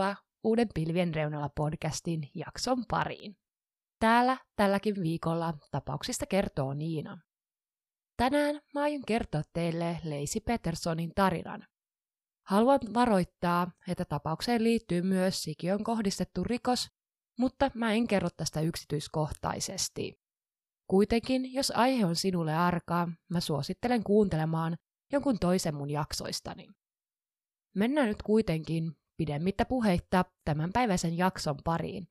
Tervetuloa uuden Pilvien reunalla podcastin jakson pariin. Täällä tälläkin viikolla tapauksista kertoo Niina. Tänään mä aion kertoa teille Leisi Petersonin tarinan. Haluan varoittaa, että tapaukseen liittyy myös sikiön kohdistettu rikos, mutta mä en kerro tästä yksityiskohtaisesti. Kuitenkin, jos aihe on sinulle arkaa, mä suosittelen kuuntelemaan jonkun toisen mun jaksoistani. Mennään nyt kuitenkin pidemmittä puheitta tämänpäiväisen jakson pariin.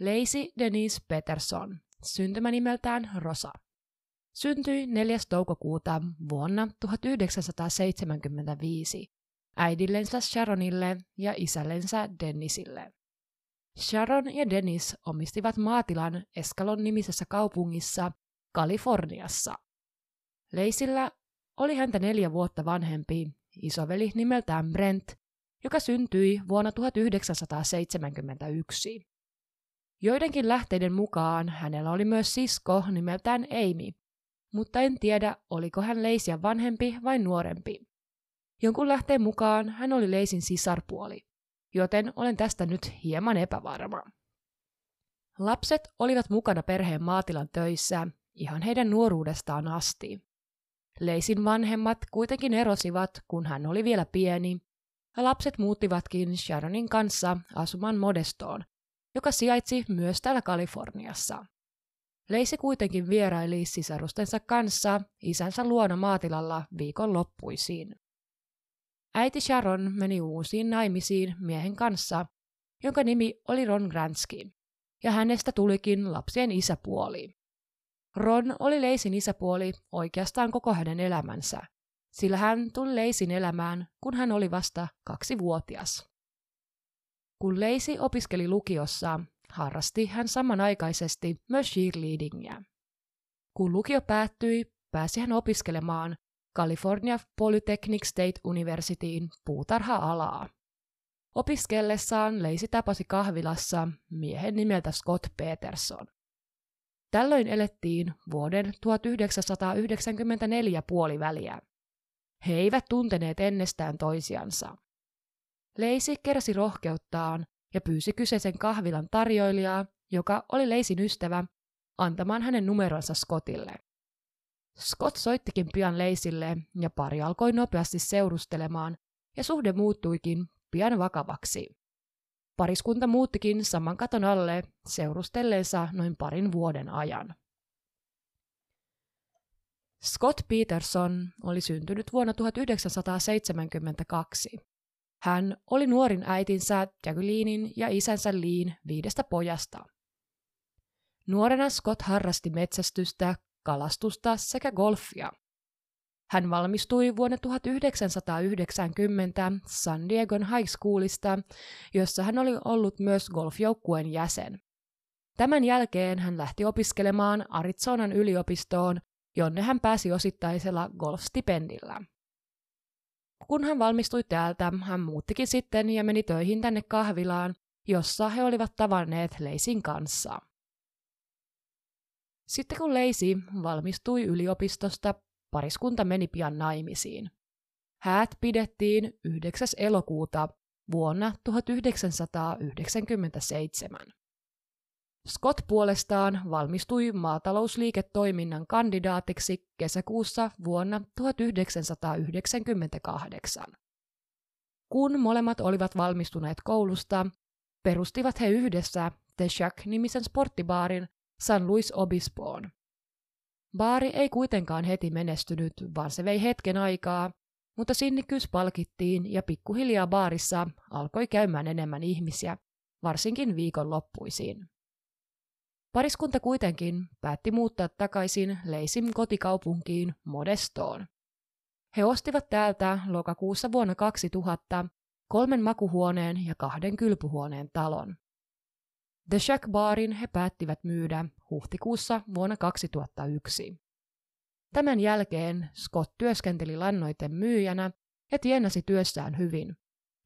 Lacey Denise Peterson, syntymänimeltään Rosa, syntyi 4. toukokuuta vuonna 1975 äidillensä Sharonille ja isällensä Dennisille. Sharon ja Dennis omistivat maatilan Escalon nimisessä kaupungissa Kaliforniassa. Leisillä oli häntä neljä vuotta vanhempi isoveli nimeltään Brent, joka syntyi vuonna 1971. Joidenkin lähteiden mukaan hänellä oli myös sisko nimeltään Amy, mutta en tiedä, oliko hän Leisiä vanhempi vai nuorempi. Jonkun lähteen mukaan hän oli Leisin sisarpuoli, joten olen tästä nyt hieman epävarma. Lapset olivat mukana perheen maatilan töissä ihan heidän nuoruudestaan asti. Leisin vanhemmat kuitenkin erosivat, kun hän oli vielä pieni, lapset muuttivatkin Sharonin kanssa asumaan Modestoon, joka sijaitsi myös täällä Kaliforniassa. Leisi kuitenkin vieraili sisarustensa kanssa isänsä luona maatilalla viikon loppuisiin. Äiti Sharon meni uusiin naimisiin miehen kanssa, jonka nimi oli Ron Gransky, ja hänestä tulikin lapsien isäpuoli. Ron oli Leisin isäpuoli oikeastaan koko hänen elämänsä, sillä hän tuli Leisin elämään, kun hän oli vasta kaksivuotias. Kun Leisi opiskeli lukiossa, harrasti hän samanaikaisesti myös cheerleadingia. Kun lukio päättyi, pääsi hän opiskelemaan California Polytechnic State Universityin puutarha-alaa. Opiskellessaan Leisi tapasi kahvilassa miehen nimeltä Scott Peterson. Tällöin elettiin vuoden 1994 puoliväliä. He eivät tunteneet ennestään toisiansa. Leisi keräsi rohkeuttaan ja pyysi kyseisen kahvilan tarjoilijaa, joka oli Leisin ystävä, antamaan hänen numeronsa Scottille. Scott soittikin pian Leisille ja pari alkoi nopeasti seurustelemaan ja suhde muuttuikin pian vakavaksi. Pariskunta muuttikin saman katon alle seurustelleensa noin parin vuoden ajan. Scott Peterson oli syntynyt vuonna 1972. Hän oli nuorin äitinsä Jacquelinein ja isänsä Liin viidestä pojasta. Nuorena Scott harrasti metsästystä, kalastusta sekä golfia. Hän valmistui vuonna 1990 San Diegon High Schoolista, jossa hän oli ollut myös golfjoukkueen jäsen. Tämän jälkeen hän lähti opiskelemaan Arizonan yliopistoon, jonne hän pääsi osittaisella golfstipendillä. Kun hän valmistui täältä, hän muuttikin sitten ja meni töihin tänne kahvilaan, jossa he olivat tavanneet Leisin kanssa. Sitten kun Leisi valmistui yliopistosta, pariskunta meni pian naimisiin. Häät pidettiin 9. elokuuta vuonna 1997. Scott puolestaan valmistui maatalousliiketoiminnan kandidaatiksi kesäkuussa vuonna 1998. Kun molemmat olivat valmistuneet koulusta, perustivat he yhdessä The Shack-nimisen sporttibaarin San Luis Obispoon. Baari ei kuitenkaan heti menestynyt, vaan se vei hetken aikaa, mutta sinnikkyys palkittiin ja pikkuhiljaa baarissa alkoi käymään enemmän ihmisiä, varsinkin viikonloppuisiin. Pariskunta kuitenkin päätti muuttaa takaisin Leisin kotikaupunkiin Modestoon. He ostivat täältä lokakuussa vuonna 2000 kolmen makuhuoneen ja kahden kylpyhuoneen talon. The Shack Barin he päättivät myydä huhtikuussa vuonna 2001. Tämän jälkeen Scott työskenteli lannoiten myyjänä ja tienasi työssään hyvin,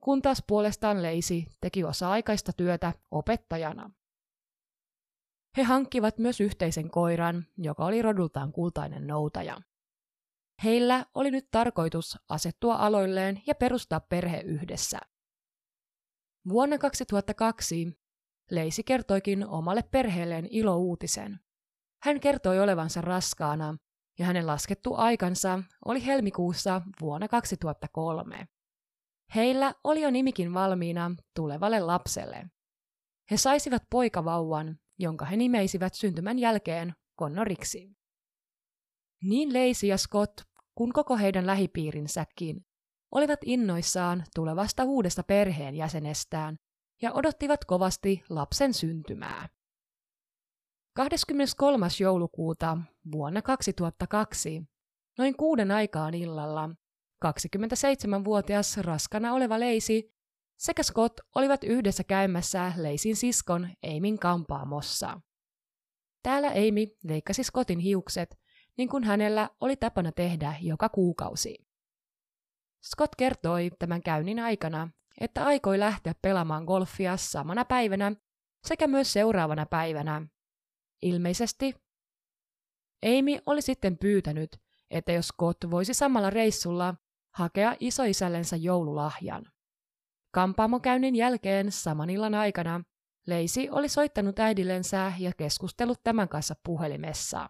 kun taas puolestaan Leisi teki osa-aikaista työtä opettajana. He hankkivat myös yhteisen koiran, joka oli rodultaan kultainen noutaja. Heillä oli nyt tarkoitus asettua aloilleen ja perustaa perhe yhdessä. Vuonna 2002 Leisi kertoikin omalle perheelleen ilouutisen. Hän kertoi olevansa raskaana ja hänen laskettu aikansa oli helmikuussa vuonna 2003. Heillä oli jo nimikin valmiina tulevalle lapselle. He saisivat poikavauvan, jonka he nimeisivät syntymän jälkeen Connoriksi. Niin Leisi ja Scott kuin koko heidän lähipiirinsäkin olivat innoissaan tulevasta uudesta perheenjäsenestään ja odottivat kovasti lapsen syntymää. 23. joulukuuta vuonna 2002, noin kuuden aikaan illalla, 27-vuotias raskana oleva Leisi sekä Scott olivat yhdessä käymässä Leisin siskon Aimin kampaamossa. Täällä Amy leikkasi Scottin hiukset, niin kuin hänellä oli tapana tehdä joka kuukausi. Scott kertoi tämän käynnin aikana, että aikoi lähteä pelaamaan golfia samana päivänä sekä myös seuraavana päivänä. Ilmeisesti Amy oli sitten pyytänyt, että jos Scott voisi samalla reissulla hakea isoisällensä joululahjan. Kampaamokäynnin jälkeen saman illan aikana Leisi oli soittanut äidillensä ja keskustellut tämän kanssa puhelimessa.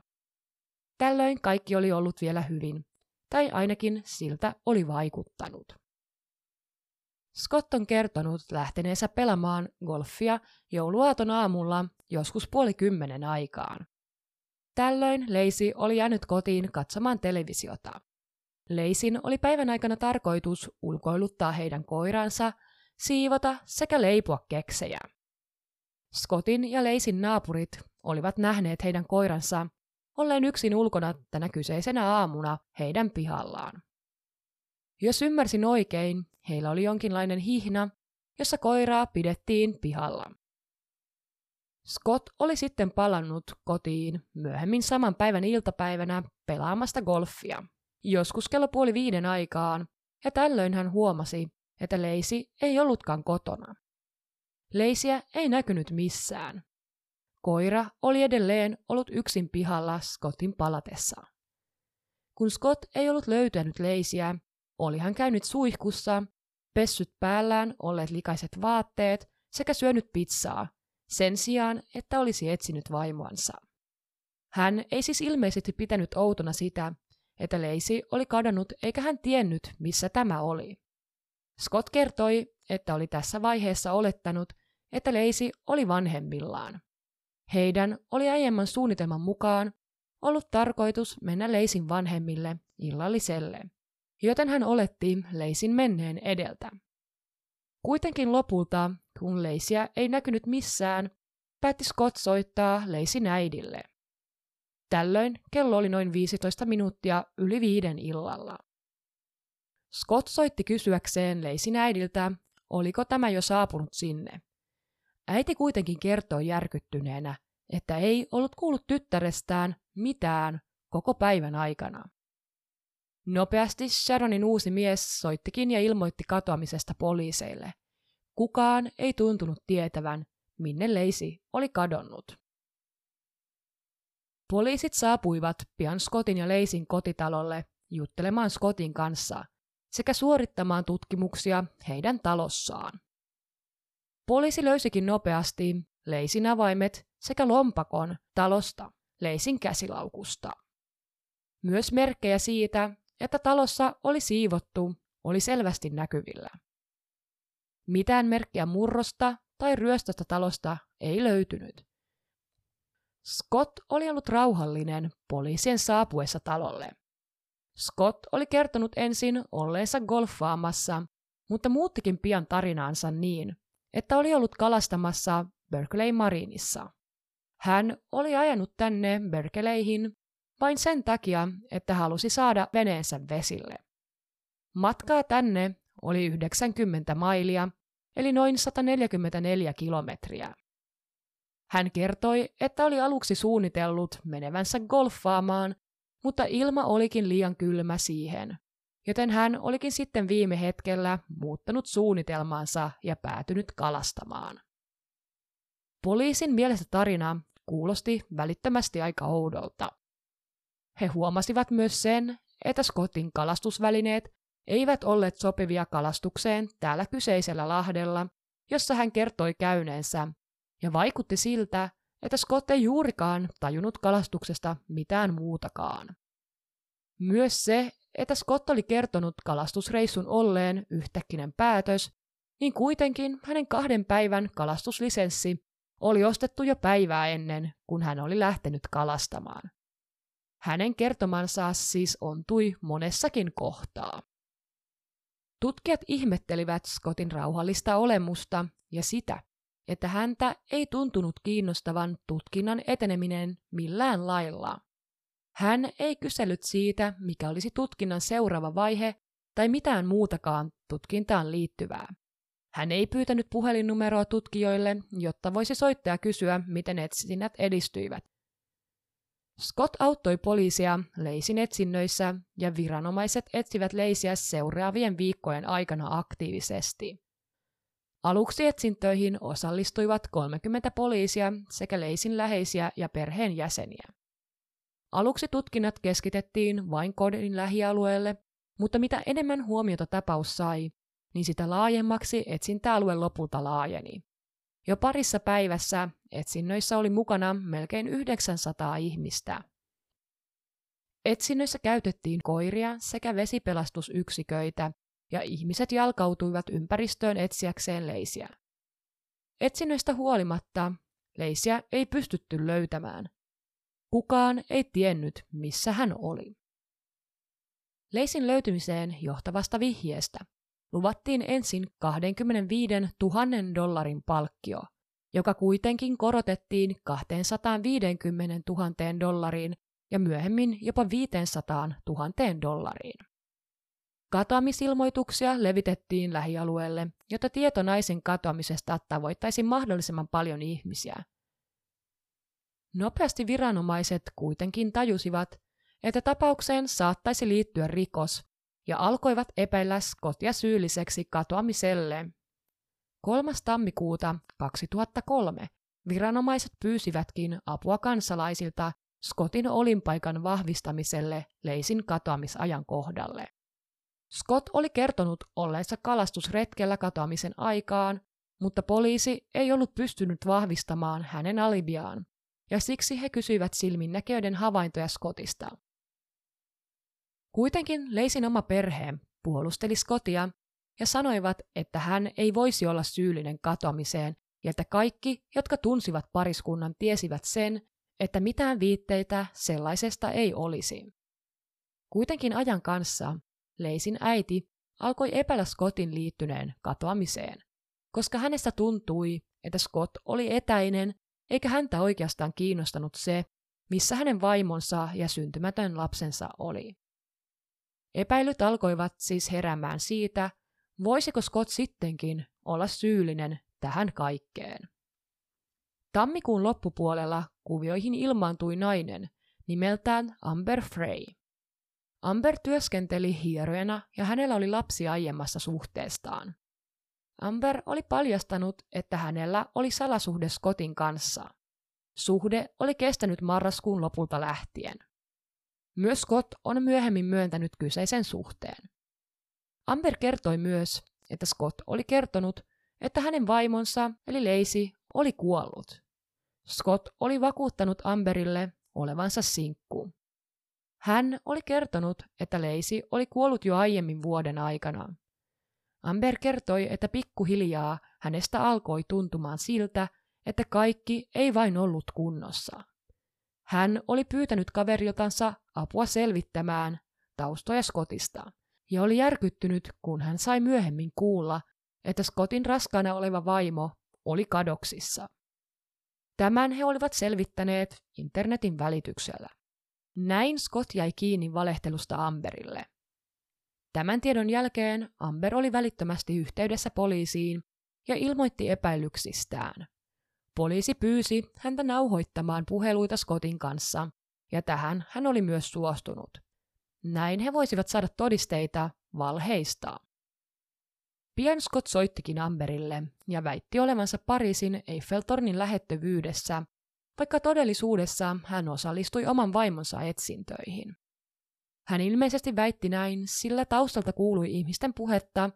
Tällöin kaikki oli ollut vielä hyvin, tai ainakin siltä oli vaikuttanut. Scott on kertonut lähteneensä pelaamaan golfia jouluaaton aamulla joskus puoli kymmenen aikaan. Tällöin Leisi oli jäänyt kotiin katsomaan televisiota. Leisin oli päivän aikana tarkoitus ulkoiluttaa heidän koiransa, siivota sekä leipua keksejä. Scottin ja Leisin naapurit olivat nähneet heidän koiransa olleen yksin ulkona tänä kyseisenä aamuna heidän pihallaan. Jos ymmärsin oikein, heillä oli jonkinlainen hihna, jossa koiraa pidettiin pihalla. Scott oli sitten palannut kotiin myöhemmin saman päivän iltapäivänä pelaamasta golfia, joskus kello puoli viiden aikaan, ja tällöin hän huomasi, että Leisi ei ollutkaan kotona. Leisiä ei näkynyt missään. Koira oli edelleen ollut yksin pihalla Scottin palatessa. Kun Scott ei ollut löytänyt Leisiä, oli hän käynyt suihkussa, pessyt päällään olleet likaiset vaatteet sekä syönyt pizzaa, sen sijaan, että olisi etsinyt vaimoansa. Hän ei siis ilmeisesti pitänyt outona sitä, että Leisi oli kadonnut eikä hän tiennyt, missä tämä oli. Scott kertoi, että oli tässä vaiheessa olettanut, että Leisi oli vanhemmillaan. Heidän oli aiemman suunnitelman mukaan ollut tarkoitus mennä Leisin vanhemmille illalliselle, joten hän oletti Leisin menneen edeltä. Kuitenkin lopulta, kun Leisiä ei näkynyt missään, päätti Scott soittaa Leisin äidille. Tällöin kello oli noin 15 minuuttia yli viiden illalla. Scott soitti kysyäkseen Leisin äidiltä, oliko tämä jo saapunut sinne. Äiti kuitenkin kertoi järkyttyneenä, että ei ollut kuullut tyttärestään mitään koko päivän aikana. Nopeasti Sharonin uusi mies soittikin ja ilmoitti katoamisesta poliiseille. Kukaan ei tuntunut tietävän, minne Leisi oli kadonnut. Poliisit saapuivat pian Scottin ja Leisin kotitalolle juttelemaan Scottin kanssa sekä suorittamaan tutkimuksia heidän talossaan. Poliisi löysikin nopeasti Leisin avaimet sekä lompakon talosta Leisin käsilaukusta. Myös merkkejä siitä, että talossa oli siivottu, oli selvästi näkyvillä. Mitään merkkiä murrosta tai ryöstöstä talosta ei löytynyt. Scott oli ollut rauhallinen poliisien saapuessa talolle. Scott oli kertonut ensin olleensa golfaamassa, mutta muuttikin pian tarinaansa niin, että oli ollut kalastamassa Berkeley Marinissa. Hän oli ajanut tänne Berkeleyhin vain sen takia, että halusi saada veneensä vesille. Matkaa tänne oli 90 mailia, eli noin 144 kilometriä. Hän kertoi, että oli aluksi suunnitellut menevänsä golfaamaan, mutta ilma olikin liian kylmä siihen, joten hän olikin sitten viime hetkellä muuttanut suunnitelmaansa ja päätynyt kalastamaan. Poliisin mielestä tarina kuulosti välittömästi aika oudolta. He huomasivat myös sen, että Scottin kalastusvälineet eivät olleet sopivia kalastukseen täällä kyseisellä lahdella, jossa hän kertoi käyneensä, ja vaikutti siltä, että Scott ei juurikaan tajunnut kalastuksesta mitään muutakaan. Myös se, että Scott oli kertonut kalastusreissun olleen yhtäkkinen päätös, niin kuitenkin hänen kahden päivän kalastuslisenssi oli ostettu jo päivää ennen, kun hän oli lähtenyt kalastamaan. Hänen kertomansa siis ontui monessakin kohtaa. Tutkijat ihmettelivät Scottin rauhallista olemusta ja sitä, että häntä ei tuntunut kiinnostavan tutkinnan eteneminen millään lailla. Hän ei kysellyt siitä, mikä olisi tutkinnan seuraava vaihe tai mitään muutakaan tutkintaan liittyvää. Hän ei pyytänyt puhelinnumeroa tutkijoille, jotta voisi soittaa kysyä, miten etsinnät edistyivät. Scott auttoi poliisia Leisin etsinnöissä ja viranomaiset etsivät Leisiä seuraavien viikkojen aikana aktiivisesti. Aluksi etsintöihin osallistuivat 30 poliisia sekä Leisin läheisiä ja perheenjäseniä. Aluksi tutkinnat keskitettiin vain kodin lähialueelle, mutta mitä enemmän huomiota tapaus sai, niin sitä laajemmaksi etsintäalue lopulta laajeni. Jo parissa päivässä etsinnöissä oli mukana melkein 900 ihmistä. Etsinnöissä käytettiin koiria sekä vesipelastusyksiköitä, ja ihmiset jalkautuivat ympäristöön etsiäkseen leisiä. Etsinnöistä huolimatta leisiä ei pystytty löytämään. Kukaan ei tiennyt, missä hän oli. Leisin löytymiseen johtavasta vihjeestä luvattiin ensin 25 000 dollarin palkkio, joka kuitenkin korotettiin 250 000 dollariin ja myöhemmin jopa 500 000 dollariin. Katoamisilmoituksia levitettiin lähialueelle, jotta tieto naisen katoamisesta tavoittaisi mahdollisimman paljon ihmisiä. Nopeasti viranomaiset kuitenkin tajusivat, että tapaukseen saattaisi liittyä rikos, ja alkoivat epäillä Scottia syylliseksi katoamiselle. 3. tammikuuta 2003 viranomaiset pyysivätkin apua kansalaisilta Scottin olinpaikan vahvistamiselle Leisin katoamisajan kohdalle. Scott oli kertonut olleensa kalastusretkellä katoamisen aikaan, mutta poliisi ei ollut pystynyt vahvistamaan hänen alibiaan, ja siksi he kysyivät silminnäkijöiden havaintoja Scottista. Kuitenkin Leisin oma perhe puolusteli Scottia ja sanoivat, että hän ei voisi olla syyllinen katoamiseen ja että kaikki, jotka tunsivat pariskunnan, tiesivät sen, että mitään viitteitä sellaisesta ei olisi. Kuitenkin ajan kanssa Leisin äiti alkoi epäillä Scottin liittyneen katoamiseen, koska hänestä tuntui, että Scott oli etäinen eikä häntä oikeastaan kiinnostanut se, missä hänen vaimonsa ja syntymätön lapsensa oli. Epäilyt alkoivat siis heräämään siitä, voisiko Scott sittenkin olla syyllinen tähän kaikkeen. Tammikuun loppupuolella kuvioihin ilmaantui nainen nimeltään Amber Frey. Amber työskenteli hierojana ja hänellä oli lapsi aiemmassa suhteestaan. Amber oli paljastanut, että hänellä oli salasuhde Scottin kanssa. Suhde oli kestänyt marraskuun lopulta lähtien. Myös Scott on myöhemmin myöntänyt kyseisen suhteen. Amber kertoi myös, että Scott oli kertonut, että hänen vaimonsa eli Leisi oli kuollut. Scott oli vakuuttanut Amberille olevansa sinkku. Hän oli kertonut, että Leisi oli kuollut jo aiemmin vuoden aikana. Amber kertoi, että pikkuhiljaa hänestä alkoi tuntumaan siltä, että kaikki ei vain ollut kunnossa. Hän oli pyytänyt kaveriltansa apua selvittämään taustoja Skotista ja oli järkyttynyt, kun hän sai myöhemmin kuulla, että Scottin raskaana oleva vaimo oli kadoksissa. Tämän he olivat selvittäneet internetin välityksellä. Näin Scott jäi kiinni valehtelusta Amberille. Tämän tiedon jälkeen Amber oli välittömästi yhteydessä poliisiin ja ilmoitti epäilyksistään. Poliisi pyysi häntä nauhoittamaan puheluita Scottin kanssa, ja tähän hän oli myös suostunut. Näin he voisivat saada todisteita valheista. Pian Scott soittikin Amberille ja väitti olevansa Pariisin Eiffeltornin lähettövyydessä vaikka todellisuudessa hän osallistui oman vaimonsa etsintöihin. Hän ilmeisesti väitti näin, sillä taustalta kuului ihmisten puhetta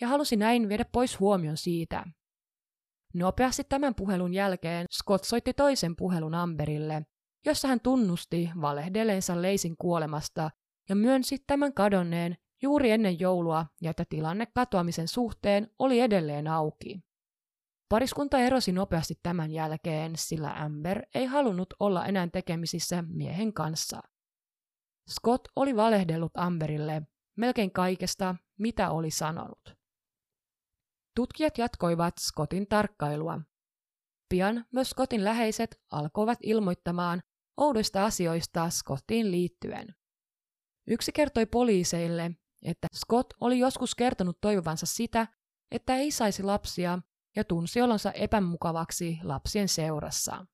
ja halusi näin viedä pois huomion siitä. Nopeasti tämän puhelun jälkeen Scott soitti toisen puhelun Amberille, jossa hän tunnusti valehdeleensa Leisin kuolemasta ja myönsi tämän kadonneen juuri ennen joulua ja että tilanne katoamisen suhteen oli edelleen auki. Pariskunta erosi nopeasti tämän jälkeen, sillä Amber ei halunnut olla enää tekemisissä miehen kanssa. Scott oli valehdellut Amberille melkein kaikesta, mitä oli sanonut. Tutkijat jatkoivat Scottin tarkkailua. Pian myös Scottin läheiset alkoivat ilmoittamaan oudoista asioista Scottiin liittyen. Yksi kertoi poliiseille, että Scott oli joskus kertonut toivovansa sitä, että ei saisi lapsia ja tunsi olonsa epämukavaksi lapsien seurassa.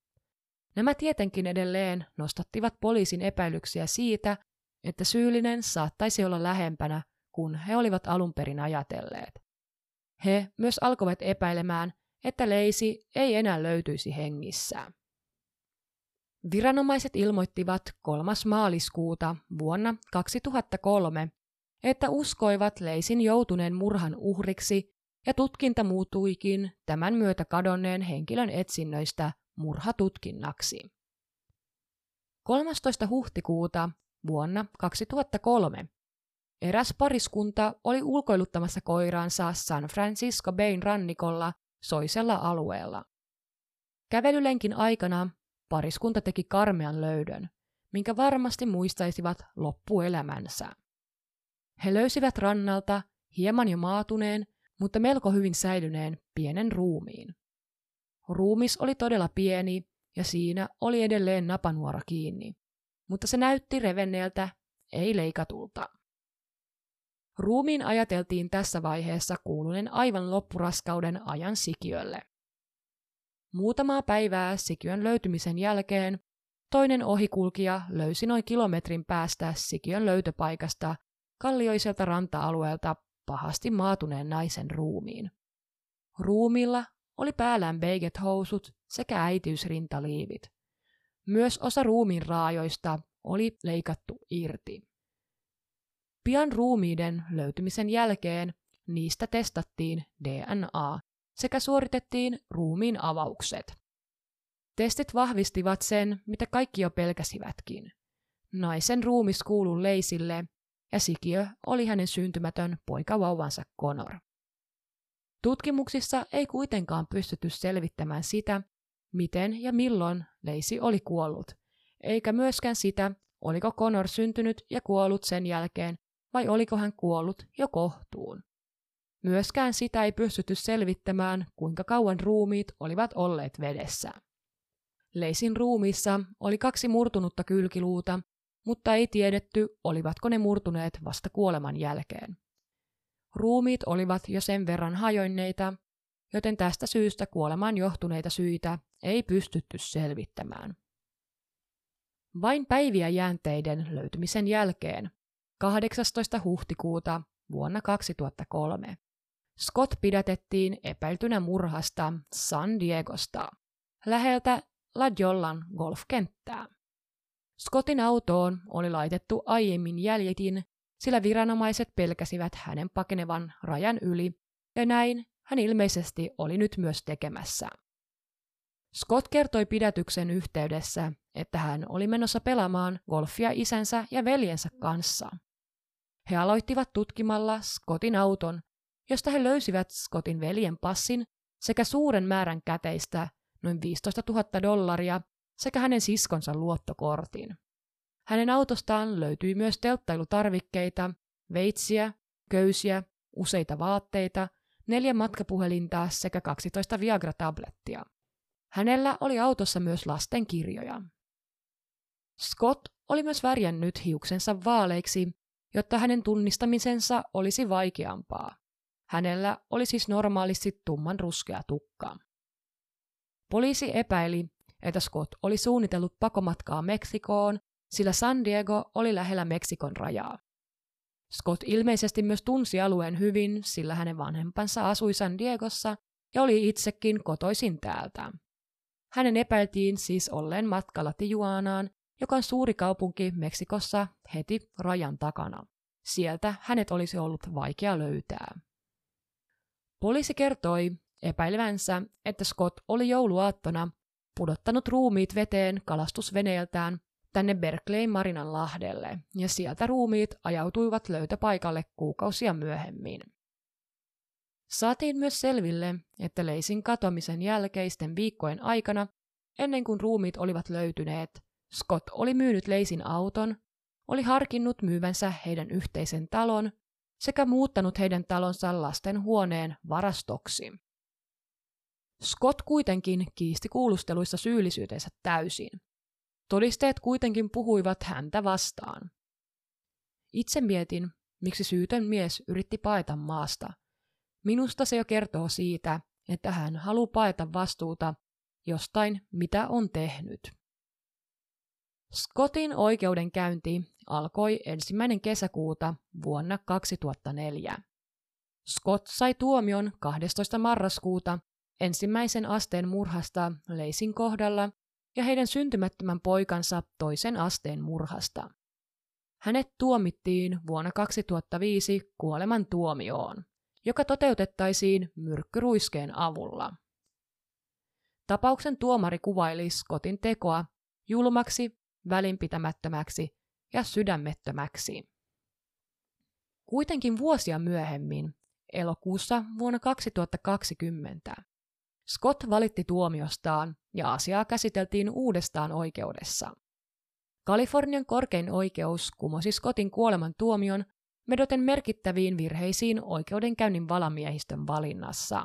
Nämä tietenkin edelleen nostattivat poliisin epäilyksiä siitä, että syyllinen saattaisi olla lähempänä kuin he olivat alun perin ajatelleet. He myös alkoivat epäilemään, että Leisi ei enää löytyisi hengissä. Viranomaiset ilmoittivat 3. maaliskuuta vuonna 2003, että uskoivat Leisin joutuneen murhan uhriksi ja tutkinta muutuikin tämän myötä kadonneen henkilön etsinnöistä murhatutkinnaksi. 13. huhtikuuta vuonna 2003 eräs pariskunta oli ulkoiluttamassa koiraansa San Francisco Bayn rannikolla soisella alueella. Kävelylenkin aikana pariskunta teki karmean löydön, minkä varmasti muistaisivat loppuelämänsä. He löysivät rannalta hieman jo maatuneen, mutta melko hyvin säilyneen pienen ruumiin. Ruumis oli todella pieni ja siinä oli edelleen napanuora kiinni, mutta se näytti revenneeltä, ei leikatulta. Ruumiin ajateltiin tässä vaiheessa kuuluneen aivan loppuraskauden ajan sikiölle. Muutamaa päivää sikiön löytymisen jälkeen toinen ohikulkija löysi noin kilometrin päästä sikiön löytöpaikasta kallioiselta ranta-alueelta pahasti maatuneen naisen ruumiin. Ruumilla oli päällään beiget-housut sekä äitiysrintaliivit. Myös osa ruumiin raajoista oli leikattu irti. Pian ruumiiden löytymisen jälkeen niistä testattiin DNA sekä suoritettiin ruumiin avaukset. Testit vahvistivat sen, mitä kaikki jo pelkäsivätkin. Naisen ruumis kuuluu Leisille ja sikiö oli hänen syntymätön poikavauvansa Conor. Tutkimuksissa ei kuitenkaan pystytty selvittämään sitä, miten ja milloin Leisi oli kuollut, eikä myöskään sitä, oliko Conor syntynyt ja kuollut sen jälkeen vai oliko hän kuollut jo kohtuun. Myöskään sitä ei pystytty selvittämään, kuinka kauan ruumiit olivat olleet vedessä. Leisin ruumiissa oli kaksi murtunutta kylkiluuta, mutta ei tiedetty, olivatko ne murtuneet vasta kuoleman jälkeen. Ruumiit olivat jo sen verran hajoinneita, joten tästä syystä kuolemaan johtuneita syitä ei pystytty selvittämään. Vain päiviä jäänteiden löytymisen jälkeen 18. huhtikuuta vuonna 2003 Scott pidätettiin epäiltynä murhasta San Diegosta, läheltä La Jollan golfkenttää. Scottin autoon oli laitettu aiemmin jäljitin, sillä viranomaiset pelkäsivät hänen pakenevan rajan yli, ja näin hän ilmeisesti oli nyt myös tekemässä. Scott kertoi pidätyksen yhteydessä, että hän oli menossa pelaamaan golfia isänsä ja veljensä kanssa. He aloittivat tutkimalla Scottin auton, josta he löysivät Scottin veljen passin sekä suuren määrän käteistä, noin 15 000 dollaria, sekä hänen siskonsa luottokortin. Hänen autostaan löytyi myös telttailutarvikkeita, veitsiä, köysiä, useita vaatteita, neljä matkapuhelinta sekä 12 Viagra-tablettia. Hänellä oli autossa myös lastenkirjoja. Scott oli myös värjännyt hiuksensa vaaleiksi, jotta hänen tunnistamisensa olisi vaikeampaa. Hänellä oli siis normaalisti tumman ruskea tukka. Poliisi epäili, että Scott oli suunnitellut pakomatkaa Meksikoon, sillä San Diego oli lähellä Meksikon rajaa. Scott ilmeisesti myös tunsi alueen hyvin, sillä hänen vanhempansa asui San Diegossa ja oli itsekin kotoisin täältä. Hänen epäiltiin siis olleen matkalla Tijuanaan joka on suuri kaupunki Meksikossa heti rajan takana. Sieltä hänet olisi ollut vaikea löytää. Poliisi kertoi epäilevänsä, että Scott oli jouluaattona pudottanut ruumiit veteen kalastusveneeltään tänne Berkeley Marinan lahdelle, ja sieltä ruumiit ajautuivat löytöpaikalle kuukausia myöhemmin. Saatiin myös selville, että Leisin katoamisen jälkeisten viikkojen aikana, ennen kuin ruumiit olivat löytyneet, Scott oli myynyt Leisin auton, oli harkinnut myyvänsä heidän yhteisen talon sekä muuttanut heidän talonsa lasten huoneen varastoksi. Scott kuitenkin kiisti kuulusteluissa syyllisyytensä täysin. Todisteet kuitenkin puhuivat häntä vastaan. Itse mietin, miksi syytön mies yritti paeta maasta. Minusta se jo kertoo siitä, että hän haluaa paeta vastuuta jostain, mitä on tehnyt. Scottin oikeudenkäynti alkoi ensimmäinen kesäkuuta vuonna 2004. Scott sai tuomion 12. marraskuuta ensimmäisen asteen murhasta Leisin kohdalla ja heidän syntymättömän poikansa toisen asteen murhasta. Hänet tuomittiin vuonna 2005 kuoleman tuomioon, joka toteutettaisiin myrkkyruiskeen avulla. Tapauksen tuomari kuvaili Scottin tekoa julmaksi, välinpitämättömäksi ja sydämettömäksi. Kuitenkin vuosia myöhemmin, elokuussa vuonna 2020, Scott valitti tuomiostaan ja asiaa käsiteltiin uudestaan oikeudessa. Kalifornian korkein oikeus kumosi Scottin kuoleman tuomion vedoten merkittäviin virheisiin oikeudenkäynnin valamiehistön valinnassa.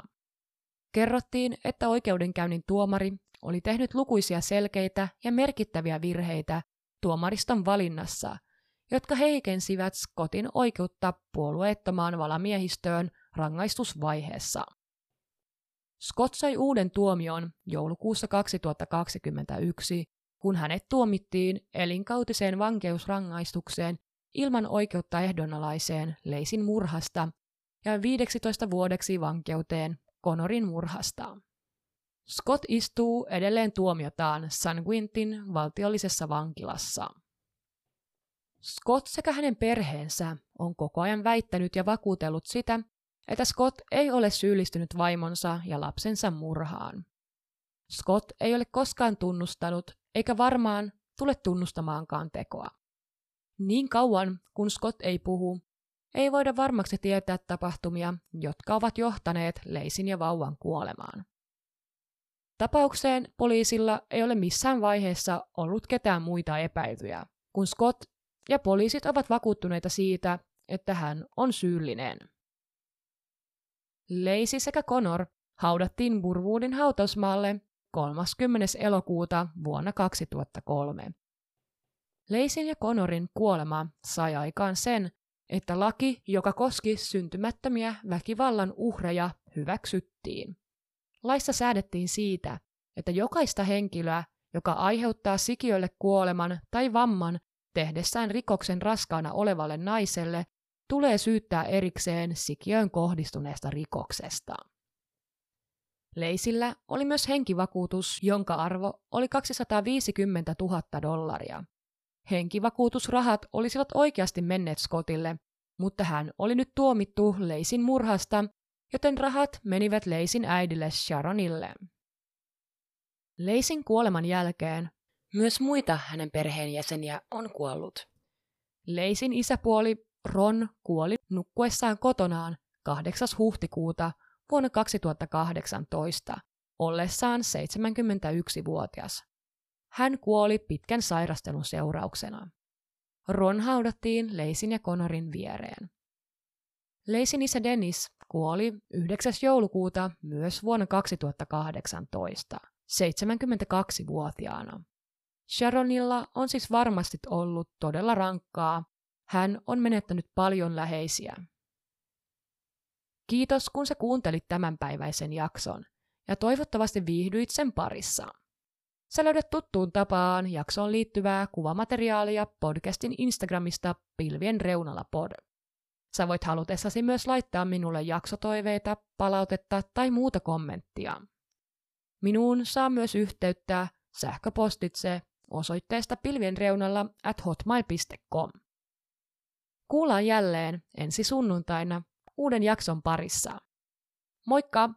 Kerrottiin, että oikeudenkäynnin tuomari oli tehnyt lukuisia selkeitä ja merkittäviä virheitä tuomariston valinnassa, jotka heikensivät Scottin oikeutta puolueettomaan valamiehistöön rangaistusvaiheessa. Scott sai uuden tuomion joulukuussa 2021, kun hänet tuomittiin elinkautiseen vankeusrangaistukseen ilman oikeutta ehdonalaiseen Leisin murhasta ja 15 vuodeksi vankeuteen Conorin murhasta. Scott istuu edelleen tuomiotaan San Quintin valtiollisessa vankilassa. Scott sekä hänen perheensä on koko ajan väittänyt ja vakuutellut sitä, että Scott ei ole syyllistynyt vaimonsa ja lapsensa murhaan. Scott ei ole koskaan tunnustanut, eikä varmaan tule tunnustamaankaan tekoa. Niin kauan kun Scott ei puhu, ei voida varmaksi tietää tapahtumia, jotka ovat johtaneet Leisin ja vauvan kuolemaan. Tapaukseen poliisilla ei ole missään vaiheessa ollut ketään muita epäiltyjä, kun Scott ja poliisit ovat vakuuttuneita siitä, että hän on syyllinen. Leisi sekä Connor haudattiin Burwoodin hautausmaalle 30. elokuuta vuonna 2003. Leisin ja Connorin kuolema sai aikaan sen, että laki, joka koski syntymättömiä väkivallan uhreja, hyväksyttiin. Laissa säädettiin siitä, että jokaista henkilöä, joka aiheuttaa sikiölle kuoleman tai vamman tehdessään rikoksen raskaana olevalle naiselle, tulee syyttää erikseen sikiöön kohdistuneesta rikoksesta. Leisillä oli myös henkivakuutus, jonka arvo oli 250 000 dollaria. Henkivakuutusrahat olisivat oikeasti menneet Scottille, mutta hän oli nyt tuomittu Leisin murhasta, joten rahat menivät Leisin äidille Sharonille. Leisin kuoleman jälkeen myös muita hänen perheenjäseniä on kuollut. Leisin isäpuoli Ron kuoli nukkuessaan kotonaan 8. huhtikuuta vuonna 2018 ollessaan 71-vuotias. Hän kuoli pitkän sairastelun seurauksena. Ron haudattiin Leisin ja Konorin viereen. Leisin isä Dennis kuoli 9. joulukuuta myös vuonna 2018, 72-vuotiaana. Sharonilla on siis varmasti ollut todella rankkaa hän on menettänyt paljon läheisiä. Kiitos, kun sä kuuntelit tämänpäiväisen jakson, ja toivottavasti viihdyit sen parissa. Sä löydät tuttuun tapaan jaksoon liittyvää kuvamateriaalia podcastin Instagramista pilvien reunalla pod. Sä voit halutessasi myös laittaa minulle jaksotoiveita, palautetta tai muuta kommenttia. Minuun saa myös yhteyttä sähköpostitse osoitteesta pilvienreunalla at hotmail.com. Kuullaan jälleen ensi sunnuntaina uuden jakson parissa. Moikka!